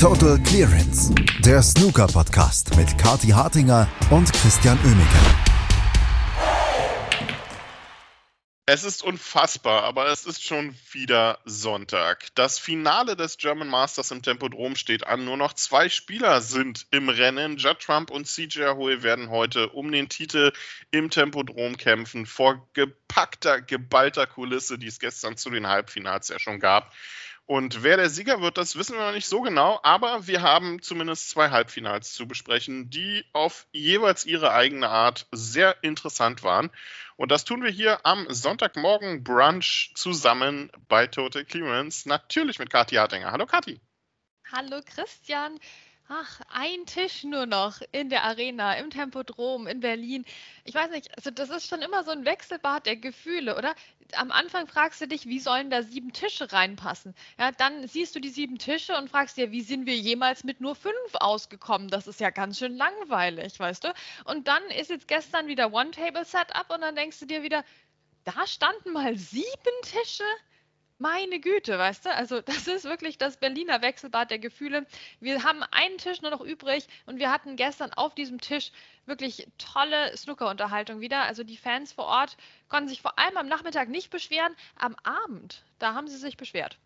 Total Clearance, der Snooker-Podcast mit Kati Hartinger und Christian Oemeke. Es ist unfassbar, aber es ist schon wieder Sonntag. Das Finale des German Masters im Tempodrom steht an. Nur noch zwei Spieler sind im Rennen. Judd Trump und CJ Ahoy werden heute um den Titel im Tempodrom kämpfen, vor gepackter, geballter Kulisse, die es gestern zu den Halbfinals ja schon gab. Und wer der Sieger wird, das wissen wir noch nicht so genau, aber wir haben zumindest zwei Halbfinals zu besprechen, die auf jeweils ihre eigene Art sehr interessant waren. Und das tun wir hier am Sonntagmorgen Brunch zusammen bei Total Clearance, natürlich mit Kathi Hartinger. Hallo Kathi. Hallo Christian. Ach, ein Tisch nur noch in der Arena, im Tempodrom in Berlin. Ich weiß nicht, also das ist schon immer so ein Wechselbad der Gefühle, oder? Am Anfang fragst du dich, wie sollen da sieben Tische reinpassen? Ja, dann siehst du die sieben Tische und fragst dir, wie sind wir jemals mit nur fünf ausgekommen? Das ist ja ganz schön langweilig, weißt du? Und dann ist jetzt gestern wieder One-Table-Setup und dann denkst du dir wieder, da standen mal sieben Tische? Meine Güte, weißt du? Also, das ist wirklich das Berliner Wechselbad der Gefühle. Wir haben einen Tisch nur noch übrig und wir hatten gestern auf diesem Tisch wirklich tolle Snooker-Unterhaltung wieder. Also, die Fans vor Ort konnten sich vor allem am Nachmittag nicht beschweren. Am Abend, da haben sie sich beschwert.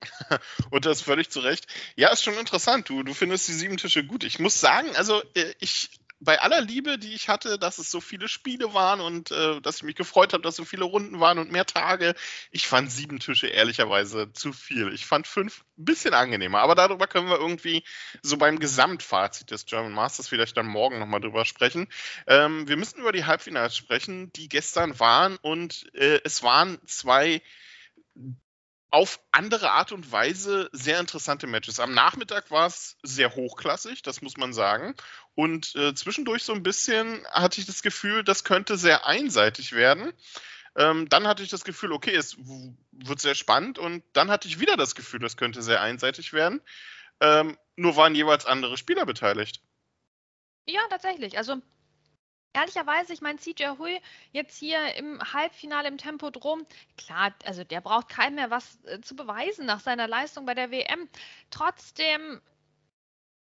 Und das völlig zu Recht. Ja, ist schon interessant. Du, du findest die sieben Tische gut. Ich muss sagen, also äh, ich bei aller Liebe, die ich hatte, dass es so viele Spiele waren und äh, dass ich mich gefreut habe, dass so viele Runden waren und mehr Tage, ich fand sieben Tische ehrlicherweise zu viel. Ich fand fünf ein bisschen angenehmer, aber darüber können wir irgendwie so beim Gesamtfazit des German Masters vielleicht dann morgen nochmal drüber sprechen. Ähm, wir müssen über die Halbfinals sprechen, die gestern waren und äh, es waren zwei auf andere Art und Weise sehr interessante Matches. Am Nachmittag war es sehr hochklassig, das muss man sagen. Und äh, zwischendurch so ein bisschen hatte ich das Gefühl, das könnte sehr einseitig werden. Ähm, dann hatte ich das Gefühl, okay, es wird sehr spannend. Und dann hatte ich wieder das Gefühl, das könnte sehr einseitig werden. Ähm, nur waren jeweils andere Spieler beteiligt. Ja, tatsächlich. Also Ehrlicherweise, ich meine, CJ Hui jetzt hier im Halbfinale im Tempodrom, klar, also der braucht keinem mehr was äh, zu beweisen nach seiner Leistung bei der WM. Trotzdem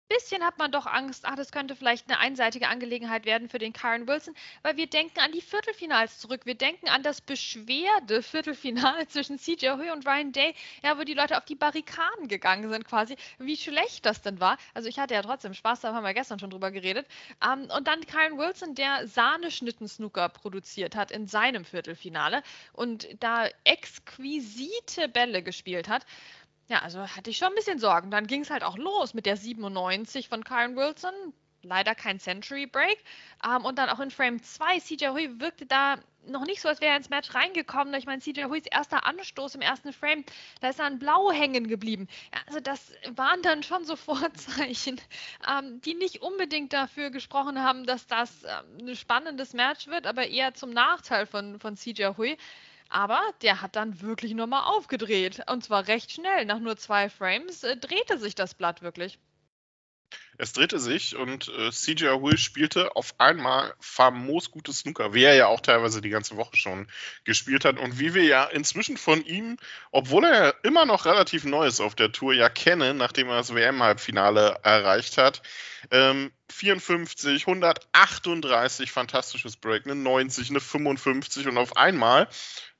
bisschen hat man doch Angst, ach, das könnte vielleicht eine einseitige Angelegenheit werden für den Karen Wilson, weil wir denken an die Viertelfinals zurück. Wir denken an das Beschwerde-Viertelfinale zwischen CJ Hui und Ryan Day, ja, wo die Leute auf die Barrikaden gegangen sind quasi, wie schlecht das denn war. Also ich hatte ja trotzdem Spaß, da haben wir gestern schon drüber geredet. Ähm, und dann Karen Wilson, der Sahneschnitten-Snooker produziert hat in seinem Viertelfinale und da exquisite Bälle gespielt hat. Ja, also hatte ich schon ein bisschen Sorgen. Dann ging es halt auch los mit der 97 von Karen Wilson. Leider kein Century Break. Ähm, und dann auch in Frame 2. CJ Hui wirkte da noch nicht so, als wäre er ins Match reingekommen. Ich meine, CJ Huis erster Anstoß im ersten Frame, da ist er an Blau hängen geblieben. Also das waren dann schon so Vorzeichen, ähm, die nicht unbedingt dafür gesprochen haben, dass das ähm, ein spannendes Match wird, aber eher zum Nachteil von, von CJ Hui. Aber der hat dann wirklich nochmal aufgedreht. Und zwar recht schnell. Nach nur zwei Frames äh, drehte sich das Blatt wirklich. Es drehte sich und äh, CJ Will spielte auf einmal famos gutes Snooker, wie er ja auch teilweise die ganze Woche schon gespielt hat und wie wir ja inzwischen von ihm, obwohl er immer noch relativ neu ist auf der Tour, ja kennen, nachdem er das WM-Halbfinale erreicht hat. Ähm, 54, 138, fantastisches Break, eine 90, eine 55 und auf einmal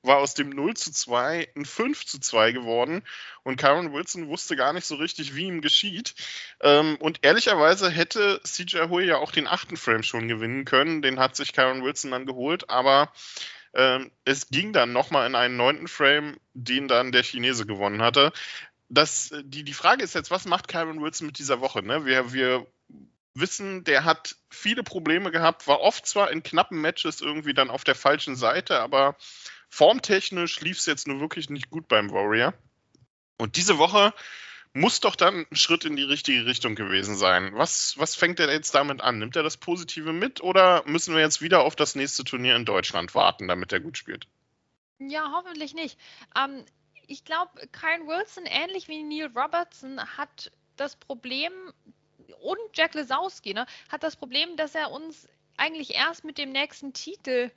war aus dem 0 zu 2 ein 5 zu 2 geworden und Karen Wilson wusste gar nicht so richtig, wie ihm geschieht. Ähm, und ehrlicherweise hätte CJ Hui ja auch den achten Frame schon gewinnen können, den hat sich Karen Wilson dann geholt, aber ähm, es ging dann nochmal in einen neunten Frame, den dann der Chinese gewonnen hatte. Das, die, die Frage ist jetzt, was macht Karen Wilson mit dieser Woche? Ne? Wir, wir wissen, der hat viele Probleme gehabt, war oft zwar in knappen Matches irgendwie dann auf der falschen Seite, aber formtechnisch lief es jetzt nur wirklich nicht gut beim Warrior. Und diese Woche muss doch dann ein Schritt in die richtige Richtung gewesen sein. Was, was fängt er jetzt damit an? Nimmt er das Positive mit oder müssen wir jetzt wieder auf das nächste Turnier in Deutschland warten, damit er gut spielt? Ja, hoffentlich nicht. Ähm, ich glaube, Kyle Wilson, ähnlich wie Neil Robertson, hat das Problem, und Jack Lesowski, ne, hat das Problem, dass er uns eigentlich erst mit dem nächsten Titel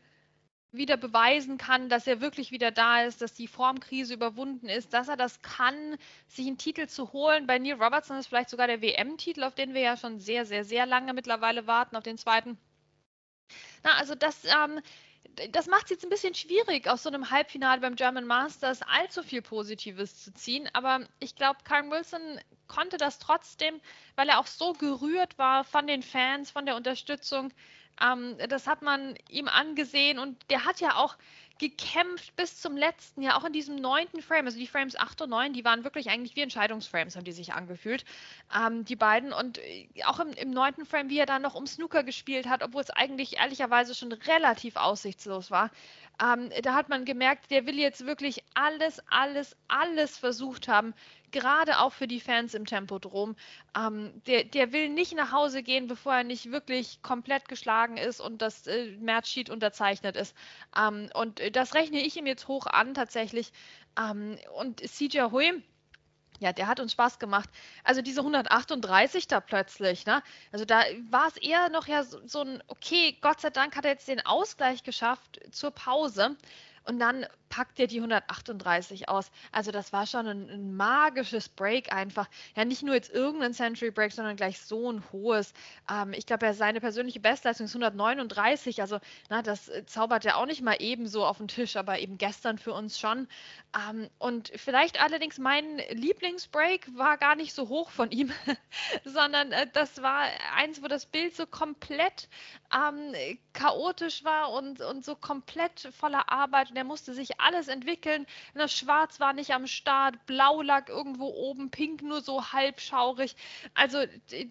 wieder beweisen kann, dass er wirklich wieder da ist, dass die Formkrise überwunden ist, dass er das kann, sich einen Titel zu holen. Bei Neil Robertson ist vielleicht sogar der WM-Titel, auf den wir ja schon sehr, sehr, sehr lange mittlerweile warten, auf den zweiten. Na, also das, ähm, das macht es jetzt ein bisschen schwierig, aus so einem Halbfinale beim German Masters allzu viel Positives zu ziehen. Aber ich glaube, Karen Wilson konnte das trotzdem, weil er auch so gerührt war von den Fans, von der Unterstützung. Ähm, das hat man ihm angesehen und der hat ja auch gekämpft bis zum letzten Jahr, auch in diesem neunten Frame. Also die Frames 8 und 9, die waren wirklich eigentlich wie Entscheidungsframes, haben die sich angefühlt, ähm, die beiden. Und äh, auch im neunten Frame, wie er dann noch um Snooker gespielt hat, obwohl es eigentlich ehrlicherweise schon relativ aussichtslos war. Ähm, da hat man gemerkt, der will jetzt wirklich alles, alles, alles versucht haben, gerade auch für die Fans im Tempodrom. Ähm, der, der will nicht nach Hause gehen, bevor er nicht wirklich komplett geschlagen ist und das äh, Matchsheet unterzeichnet ist. Ähm, und das rechne ich ihm jetzt hoch an tatsächlich. Ähm, und CJ Hui, ja, der hat uns Spaß gemacht. Also diese 138 da plötzlich, ne? Also da war es eher noch ja so, so, ein, okay, Gott sei Dank hat er jetzt den Ausgleich geschafft zur Pause. Und dann packt er die 138 aus. Also das war schon ein, ein, magisches Break einfach. Ja, nicht nur jetzt irgendein Century Break, sondern gleich so ein hohes. Ähm, ich glaube, seine persönliche Bestleistung ist 139. Also na, das äh, zaubert er auch nicht mal ebenso auf den Tisch, aber eben gestern für uns schon. Ähm, und vielleicht allerdings mein Lieblingsbreak war gar nicht so hoch von ihm, sondern äh, das war eins, wo das Bild so komplett ähm, chaotisch war und, und so komplett voller Arbeit. Und er musste sich alles entwickeln. Das Schwarz war nicht am Start, Blau lag irgendwo oben, Pink nur so halbschaurig. Also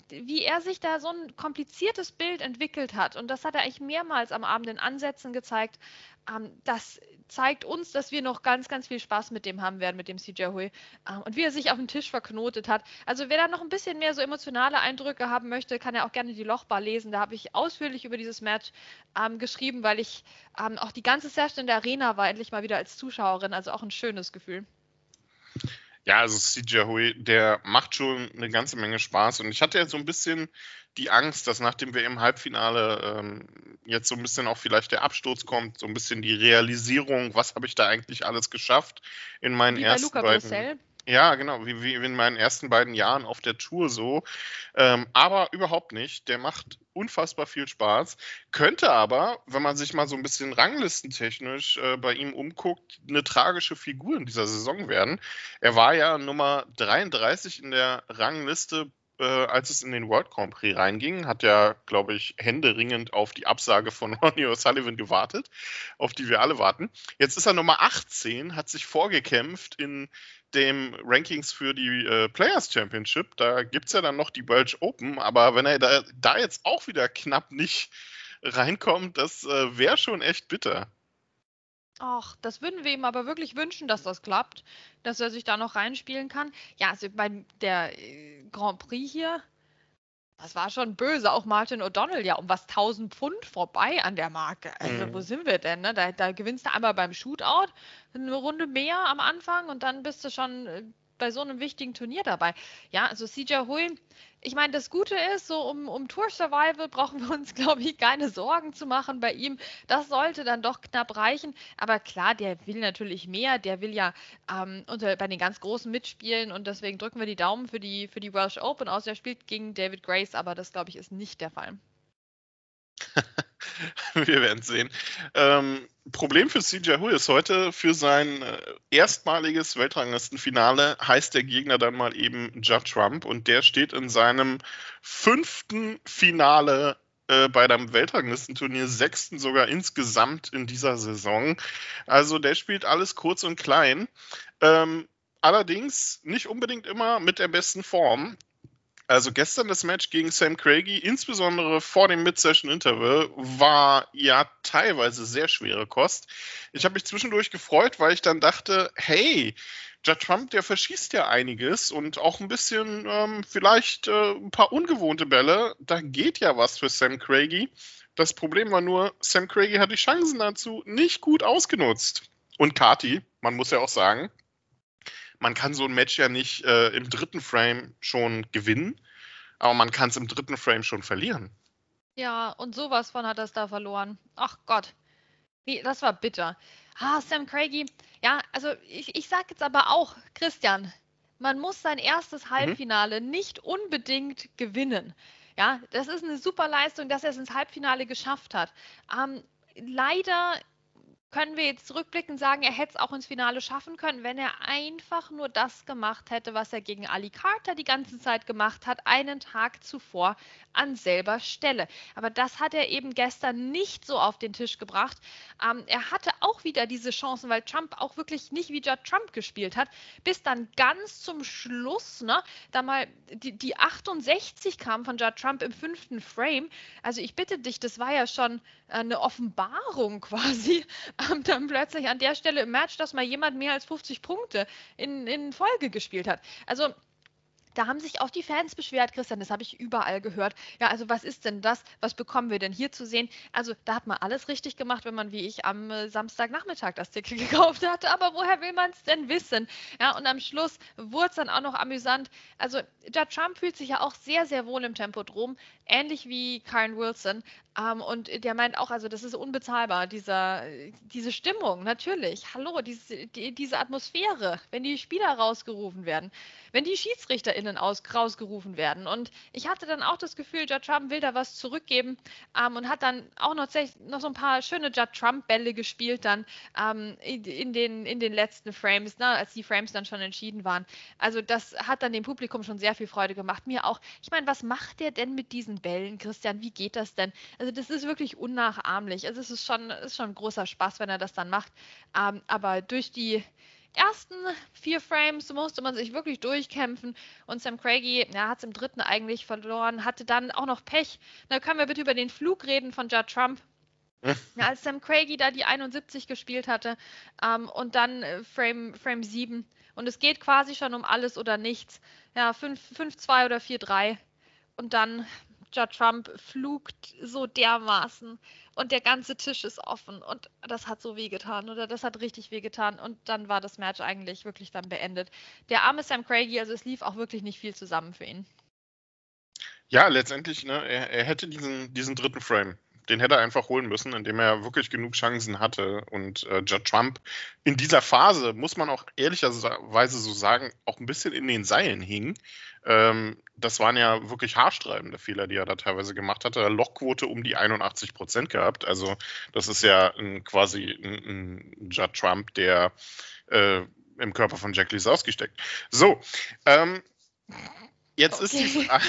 wie er sich da so ein kompliziertes Bild entwickelt hat und das hat er eigentlich mehrmals am Abend in Ansätzen gezeigt. Ähm, das zeigt uns, dass wir noch ganz, ganz viel Spaß mit dem haben werden, mit dem CJ Hui. Ähm, und wie er sich auf den Tisch verknotet hat. Also wer da noch ein bisschen mehr so emotionale Eindrücke haben möchte, kann ja auch gerne die Lochbar lesen. Da habe ich ausführlich über dieses Match ähm, geschrieben, weil ich ähm, auch die ganze Session in der Arena war, endlich mal wieder als Zuschauerin. Also auch ein schönes Gefühl. Ja, also CJ Hui, der macht schon eine ganze Menge Spaß. Und ich hatte ja so ein bisschen die Angst, dass nach dem WM-Halbfinale ähm, jetzt so ein bisschen auch vielleicht der Absturz kommt, so ein bisschen die Realisierung, was habe ich da eigentlich alles geschafft in meinen wie ersten bei Luca beiden. Brüssel. Ja, genau, wie, wie in meinen ersten beiden Jahren auf der Tour so. Ähm, aber überhaupt nicht. Der macht unfassbar viel Spaß. Könnte aber, wenn man sich mal so ein bisschen ranglistentechnisch äh, bei ihm umguckt, eine tragische Figur in dieser Saison werden. Er war ja Nummer 33 in der Rangliste äh, als es in den World Grand Prix reinging, hat ja, glaube ich, händeringend auf die Absage von Ronnie O'Sullivan gewartet, auf die wir alle warten. Jetzt ist er Nummer 18, hat sich vorgekämpft in dem Rankings für die äh, Players Championship. Da gibt es ja dann noch die Welsh Open, aber wenn er da, da jetzt auch wieder knapp nicht reinkommt, das äh, wäre schon echt bitter. Ach, das würden wir ihm aber wirklich wünschen, dass das klappt, dass er sich da noch reinspielen kann. Ja, also bei der äh, Grand Prix hier, das war schon böse. Auch Martin O'Donnell ja um was 1000 Pfund vorbei an der Marke. Also, mhm. wo sind wir denn? Ne? Da, da, gewinnst du einmal beim Shootout eine Runde mehr am Anfang und dann bist du schon äh, bei so einem wichtigen Turnier dabei. Ja, also CJ Hui, ich meine, das Gute ist, so um, um Tour Survival brauchen wir uns, glaube ich, keine Sorgen zu machen bei ihm. Das sollte dann doch knapp reichen. Aber klar, der will natürlich mehr. Der will ja ähm, unter, bei den ganz Großen mitspielen und deswegen drücken wir die Daumen für die, für die Welsh Open aus. Er spielt gegen David Grace, aber das, glaube ich, ist nicht der Fall. Wir werden sehen. Ähm, Problem für CJ Hui ist heute, für sein äh, erstmaliges Weltranglistenfinale heißt der Gegner dann mal eben Judd Trump und der steht in seinem fünften Finale äh, bei einem Weltranglistenturnier, sechsten sogar insgesamt in dieser Saison. Also der spielt alles kurz und klein. Ähm, allerdings nicht unbedingt immer mit der besten Form. Also gestern das Match gegen Sam Craigie, insbesondere vor dem Mid-Session-Interval, war ja teilweise sehr schwere Kost. Ich habe mich zwischendurch gefreut, weil ich dann dachte, hey, Judd Trump, der verschießt ja einiges und auch ein bisschen ähm, vielleicht äh, ein paar ungewohnte Bälle. Da geht ja was für Sam Craigie. Das Problem war nur, Sam Craigie hat die Chancen dazu nicht gut ausgenutzt. Und Kati, man muss ja auch sagen, man kann so ein Match ja nicht äh, im dritten Frame schon gewinnen, aber man kann es im dritten Frame schon verlieren. Ja, und sowas von hat er es da verloren. Ach Gott. Nee, das war bitter. Ah, Sam Craigie. Ja, also ich, ich sage jetzt aber auch, Christian, man muss sein erstes mhm. Halbfinale mhm. nicht unbedingt gewinnen. Ja, das ist eine super Leistung, dass er es ins Halbfinale geschafft hat. Ähm, leider können wir jetzt zurückblickend sagen, er hätte es auch ins Finale schaffen können, wenn er einfach nur das gemacht hätte, was er gegen Ali Carter die ganze Zeit gemacht hat, einen Tag zuvor an selber Stelle. Aber das hat er eben gestern nicht so auf den Tisch gebracht. Ähm, er hatte auch wieder diese Chancen, weil Trump auch wirklich nicht wie Judd Trump gespielt hat, bis dann ganz zum Schluss, ne, da mal die, die 68 kam von Judd Trump im fünften Frame. Also ich bitte dich, das war ja schon eine Offenbarung quasi, ähm, dann plötzlich an der Stelle im Match, dass mal jemand mehr als 50 Punkte in, in Folge gespielt hat. Also da haben sich auch die Fans beschwert, Christian, das habe ich überall gehört. Ja, also was ist denn das? Was bekommen wir denn hier zu sehen? Also da hat man alles richtig gemacht, wenn man wie ich am äh, Samstagnachmittag das Ticket gekauft hatte. Aber woher will man es denn wissen? Ja, und am Schluss wurde es dann auch noch amüsant. Also Judd Trump fühlt sich ja auch sehr, sehr wohl im Tempodrom, ähnlich wie Karen Wilson. Ähm, und der meint auch, also das ist unbezahlbar, dieser, diese Stimmung, natürlich. Hallo, diese, die, diese Atmosphäre, wenn die Spieler rausgerufen werden, wenn die SchiedsrichterInnen aus, rausgerufen werden. Und ich hatte dann auch das Gefühl, Judd Trump will da was zurückgeben ähm, und hat dann auch noch, noch so ein paar schöne Judd Trump-Bälle gespielt dann ähm, in, den, in den letzten Frames, ne, als die Frames dann schon entschieden waren. Also das hat dann dem Publikum schon sehr viel Freude gemacht. Mir auch. Ich meine, was macht der denn mit diesen Bällen, Christian? Wie geht das denn? Also das ist wirklich unnachahmlich. Also es ist schon, ist schon ein großer Spaß, wenn er das dann macht. Ähm, aber durch die ersten vier Frames musste man sich wirklich durchkämpfen und Sam Craigie, ja, hat es im dritten eigentlich verloren, hatte dann auch noch Pech. Da können wir bitte über den Flug reden von Judd Trump. Ja, als Sam Craigie da die 71 gespielt hatte ähm, und dann äh, Frame, Frame 7 und es geht quasi schon um alles oder nichts. Ja, 5-2 oder 4-3 und dann Judd Trump flugt so dermaßen und der ganze Tisch ist offen und das hat so wehgetan oder das hat richtig wehgetan und dann war das Match eigentlich wirklich dann beendet. Der arme Sam Craigie, also es lief auch wirklich nicht viel zusammen für ihn. Ja, letztendlich, ne, er, er hätte diesen, diesen dritten Frame den hätte er einfach holen müssen, indem er wirklich genug Chancen hatte. Und äh, Judd Trump in dieser Phase, muss man auch ehrlicherweise so sagen, auch ein bisschen in den Seilen hing. Ähm, das waren ja wirklich haarstreibende Fehler, die er da teilweise gemacht hatte. Lochquote um die 81 Prozent gehabt. Also das ist ja ein, quasi ein, ein Judd Trump, der äh, im Körper von Jack Lee ausgesteckt. So, ähm, jetzt okay. ist die Frage.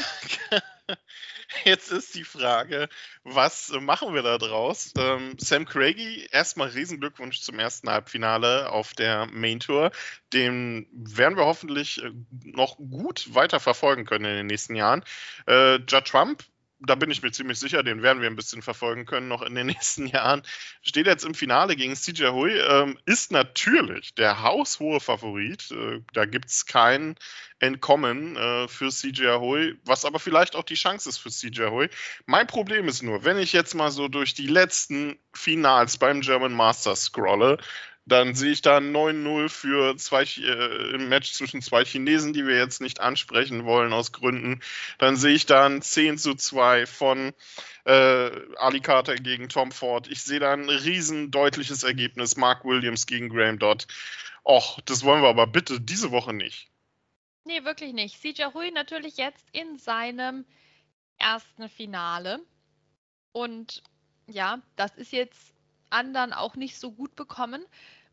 Jetzt ist die Frage, was machen wir da draus? Ähm, Sam Craigie, erstmal Riesenglückwunsch zum ersten Halbfinale auf der Main Tour. Den werden wir hoffentlich äh, noch gut weiter verfolgen können in den nächsten Jahren. Äh, Judd Trump da bin ich mir ziemlich sicher, den werden wir ein bisschen verfolgen können noch in den nächsten Jahren. Steht jetzt im Finale gegen CJ Hui, ähm, ist natürlich der haushohe Favorit. Äh, da gibt es kein Entkommen äh, für CJ Hui, was aber vielleicht auch die Chance ist für CJ Hui. Mein Problem ist nur, wenn ich jetzt mal so durch die letzten Finals beim German Masters scrolle, dann sehe ich da 9-0 für zwei, äh, im Match zwischen zwei Chinesen, die wir jetzt nicht ansprechen wollen aus Gründen. Dann sehe ich da ein 10 zu 2 von äh, Ali Carter gegen Tom Ford. Ich sehe da ein riesen deutliches Ergebnis. Mark Williams gegen Graham Dodd. Och, das wollen wir aber bitte diese Woche nicht. Nee, wirklich nicht. CJ Hui natürlich jetzt in seinem ersten Finale. Und ja, das ist jetzt anderen auch nicht so gut bekommen.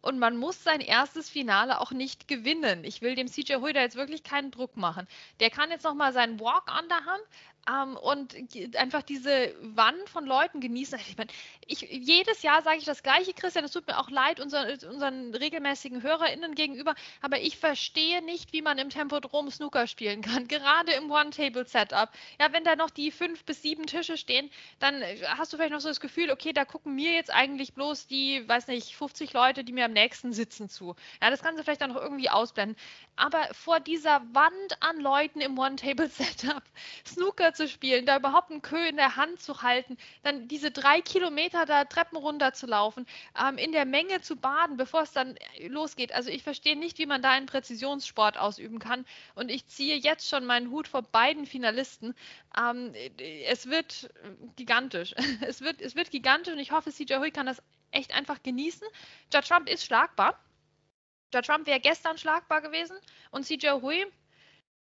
Und man muss sein erstes Finale auch nicht gewinnen. Ich will dem CJ Hui da jetzt wirklich keinen Druck machen. Der kann jetzt nochmal seinen Walk-On da haben, ähm, und einfach diese Wand von Leuten genießen. Ich meine, ich, jedes Jahr sage ich das Gleiche, Christian, es tut mir auch leid unseren, unseren regelmäßigen HörerInnen gegenüber, aber ich verstehe nicht, wie man im Tempodrom Snooker spielen kann, gerade im One-Table-Setup. Ja, wenn da noch die fünf bis sieben Tische stehen, dann hast du vielleicht noch so das Gefühl, okay, da gucken mir jetzt eigentlich bloß die, weiß nicht, 50 Leute, die mir am nächsten sitzen zu. Ja, das kannst du vielleicht dann noch irgendwie ausblenden. Aber vor dieser Wand an Leuten im One-Table-Setup Snooker zu spielen, da überhaupt einen Kö in der Hand zu halten, dann diese drei Kilometer da Treppen runter zu laufen, ähm, in der Menge zu baden, bevor es dann losgeht. Also ich verstehe nicht, wie man da einen Präzisionssport ausüben kann. Und ich ziehe jetzt schon meinen Hut vor beiden Finalisten. Ähm, es wird gigantisch. Es wird, es wird gigantisch und ich hoffe, CJ Hui kann das echt einfach genießen. Ja Trump ist schlagbar. Ja Trump wäre gestern schlagbar gewesen und CJ Hui,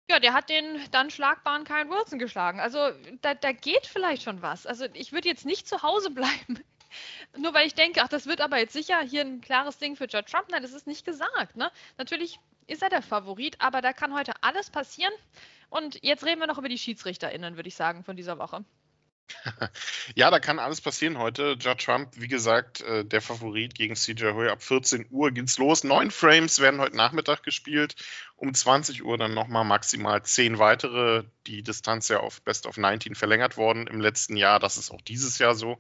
ja, der hat den dann schlagbaren Kyle Wilson geschlagen. Also da, da geht vielleicht schon was. Also ich würde jetzt nicht zu Hause bleiben. Nur weil ich denke, ach, das wird aber jetzt sicher hier ein klares Ding für Judd Trump. Nein, das ist nicht gesagt. Ne? Natürlich ist er der Favorit, aber da kann heute alles passieren. Und jetzt reden wir noch über die SchiedsrichterInnen, würde ich sagen, von dieser Woche. Ja, da kann alles passieren heute. Judd Trump, wie gesagt, äh, der Favorit gegen CJ Hoy. Ab 14 Uhr geht's los. Neun Frames werden heute Nachmittag gespielt. Um 20 Uhr dann nochmal maximal zehn weitere. Die Distanz ja auf Best of 19 verlängert worden im letzten Jahr. Das ist auch dieses Jahr so.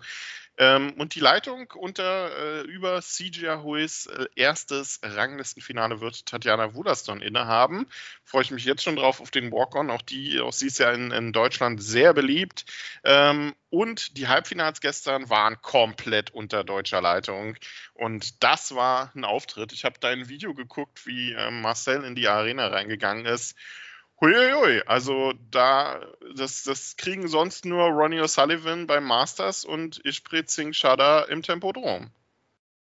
Ähm, und die Leitung unter äh, über CJ Huis äh, erstes Ranglistenfinale wird Tatjana Wulaston innehaben. Freue ich mich jetzt schon drauf auf den Walk-On. Auch die, auch sie ist ja in, in Deutschland sehr beliebt. Ähm, und die Halbfinals gestern waren komplett unter deutscher Leitung. Und das war ein Auftritt. Ich habe dein Video geguckt, wie äh, Marcel in die Arena reingegangen ist. Huiuiui, also da, das, das kriegen sonst nur Ronnie O'Sullivan beim Masters und Ishpreet Singh Shada im Tempodrom.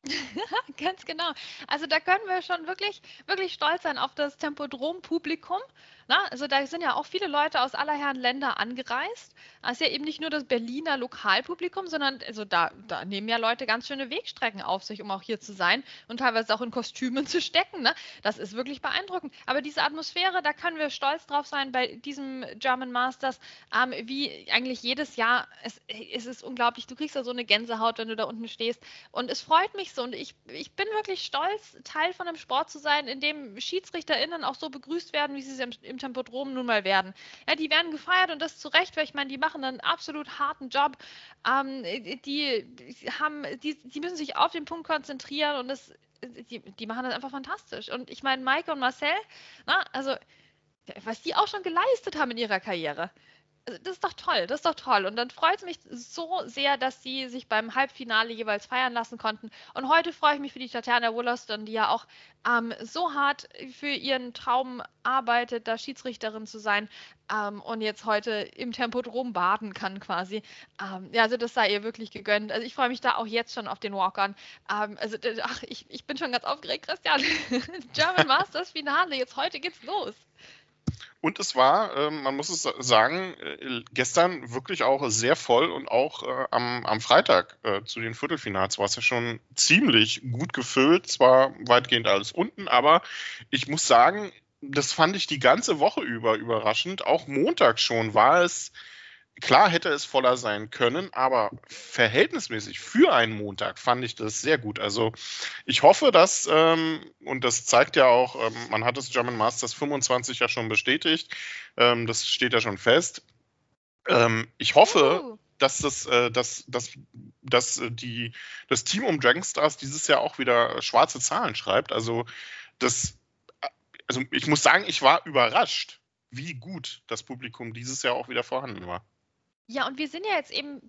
Ganz genau. Also da können wir schon wirklich, wirklich stolz sein auf das Tempodrom-Publikum. Na, also da sind ja auch viele Leute aus aller Herren Länder angereist. Das ist ja eben nicht nur das Berliner Lokalpublikum, sondern also da, da nehmen ja Leute ganz schöne Wegstrecken auf sich, um auch hier zu sein und teilweise auch in Kostümen zu stecken. Ne? Das ist wirklich beeindruckend. Aber diese Atmosphäre, da können wir stolz drauf sein bei diesem German Masters, ähm, wie eigentlich jedes Jahr. Es, es ist unglaublich. Du kriegst ja so eine Gänsehaut, wenn du da unten stehst. Und es freut mich so. Und ich, ich bin wirklich stolz, Teil von einem Sport zu sein, in dem SchiedsrichterInnen auch so begrüßt werden, wie sie im, im Tempodrom nun mal werden. Ja, die werden gefeiert und das zu Recht, weil ich meine, die machen einen absolut harten Job. Ähm, die haben, die, die müssen sich auf den Punkt konzentrieren und das, die, die machen das einfach fantastisch. Und ich meine, Maike und Marcel, na, also was die auch schon geleistet haben in ihrer Karriere das ist doch toll, das ist doch toll. Und dann freut es mich so sehr, dass sie sich beim Halbfinale jeweils feiern lassen konnten. Und heute freue ich mich für die Tatjana Wollaston, die ja auch ähm, so hart für ihren Traum arbeitet, da Schiedsrichterin zu sein ähm, und jetzt heute im Tempodrom baden kann quasi. Ähm, ja, also das sei ihr wirklich gegönnt. Also ich freue mich da auch jetzt schon auf den Walk-On. Ähm, also ach, ich, ich bin schon ganz aufgeregt, Christian. German Masters Finale, jetzt heute geht's los. Und es war, äh, man muss es sagen, äh, gestern wirklich auch sehr voll und auch äh, am, am Freitag äh, zu den Viertelfinals war es ja schon ziemlich gut gefüllt. Zwar weitgehend alles unten, aber ich muss sagen, das fand ich die ganze Woche über überraschend. Auch Montag schon war es Klar hätte es voller sein können, aber verhältnismäßig für einen Montag fand ich das sehr gut. Also ich hoffe, dass, ähm, und das zeigt ja auch, ähm, man hat das German Masters 25 ja schon bestätigt, ähm, das steht ja schon fest. Ähm, ich hoffe, uh. dass, das, äh, dass, dass, dass die, das Team um Dragon Stars dieses Jahr auch wieder schwarze Zahlen schreibt. Also das, also ich muss sagen, ich war überrascht, wie gut das Publikum dieses Jahr auch wieder vorhanden war. Ja, und wir sind ja jetzt eben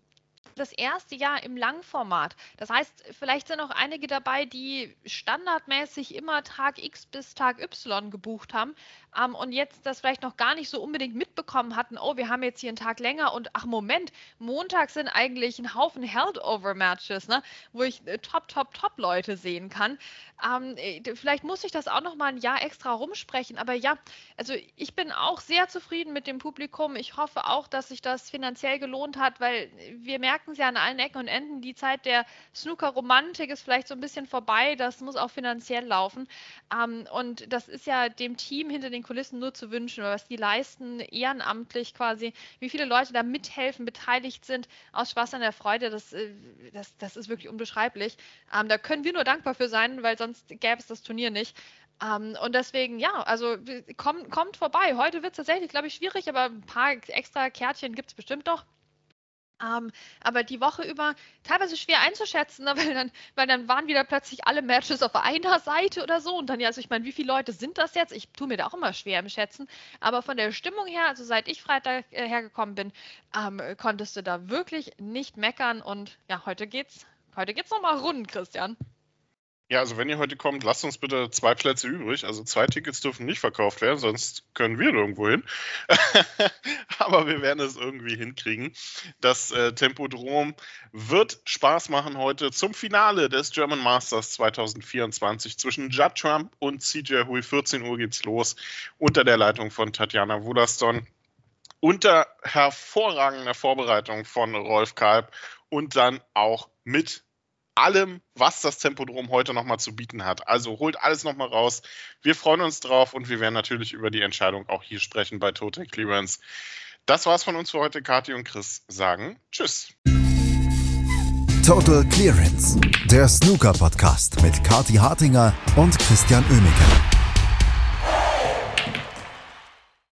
das erste Jahr im Langformat. Das heißt, vielleicht sind auch einige dabei, die standardmäßig immer Tag X bis Tag Y gebucht haben ähm, und jetzt das vielleicht noch gar nicht so unbedingt mitbekommen hatten, oh, wir haben jetzt hier einen Tag länger und ach Moment, Montag sind eigentlich ein Haufen Held-Over-Matches, ne, wo ich äh, top, top, top Leute sehen kann. Ähm, äh, vielleicht muss ich das auch noch mal ein Jahr extra rumsprechen, aber ja, also ich bin auch sehr zufrieden mit dem Publikum. Ich hoffe auch, dass sich das finanziell gelohnt hat, weil wir merken es ja an allen Ecken und Enden, die Zeit der Snooker-Romantik ist vielleicht so ein bisschen vorbei, das muss auch finanziell laufen. Ähm, und das ist ja dem Team hinter den den Kulissen nur zu wünschen, was die leisten, ehrenamtlich quasi, wie viele Leute da mithelfen, beteiligt sind, aus Spaß an der Freude, das, äh, das, das ist wirklich unbeschreiblich. Ähm, da können wir nur dankbar für sein, weil sonst gäbe es das Turnier nicht. Um, ähm, und deswegen, ja, also kommt, kommt vorbei. Heute wird es tatsächlich, glaube ich, schwierig, aber ein paar extra Kärtchen gibt es bestimmt doch. Ähm, aber die Woche über teilweise schwer einzuschätzen, ne, weil, dann, weil dann waren wieder plötzlich alle Matches auf einer Seite oder so. Und dann, ja, also ich meine, wie viele Leute sind das jetzt? Ich tue mir da auch immer schwer im Schätzen. Aber von der Stimmung her, also seit ich Freitag äh, hergekommen bin, ähm, konntest du da wirklich nicht meckern. Und ja, heute geht's, heute geht's nochmal rund, Christian. Ja, also wenn ihr heute kommt, lasst uns bitte zwei Plätze übrig. Also zwei Tickets dürfen nicht verkauft werden, sonst können wir irgendwo hin. Aber wir werden es irgendwie hinkriegen. Das äh, Tempodrom wird Spaß machen heute zum Finale des German Masters 2024 zwischen Judd Trump und CJ Hui. 14 Uhr geht's los unter der Leitung von Tatjana Wudaston. Unter hervorragender Vorbereitung von Rolf Kalb und dann auch mit allem, was das Tempodrom heute nochmal zu bieten hat. Also holt alles nochmal raus. Wir freuen uns drauf und wir werden natürlich über die Entscheidung auch hier sprechen bei Total Clearance. Das war's von uns für heute. Kathi und Chris sagen Tschüss. Total Clearance, der Snooker-Podcast mit Kathi Hartinger und Christian Oemeke.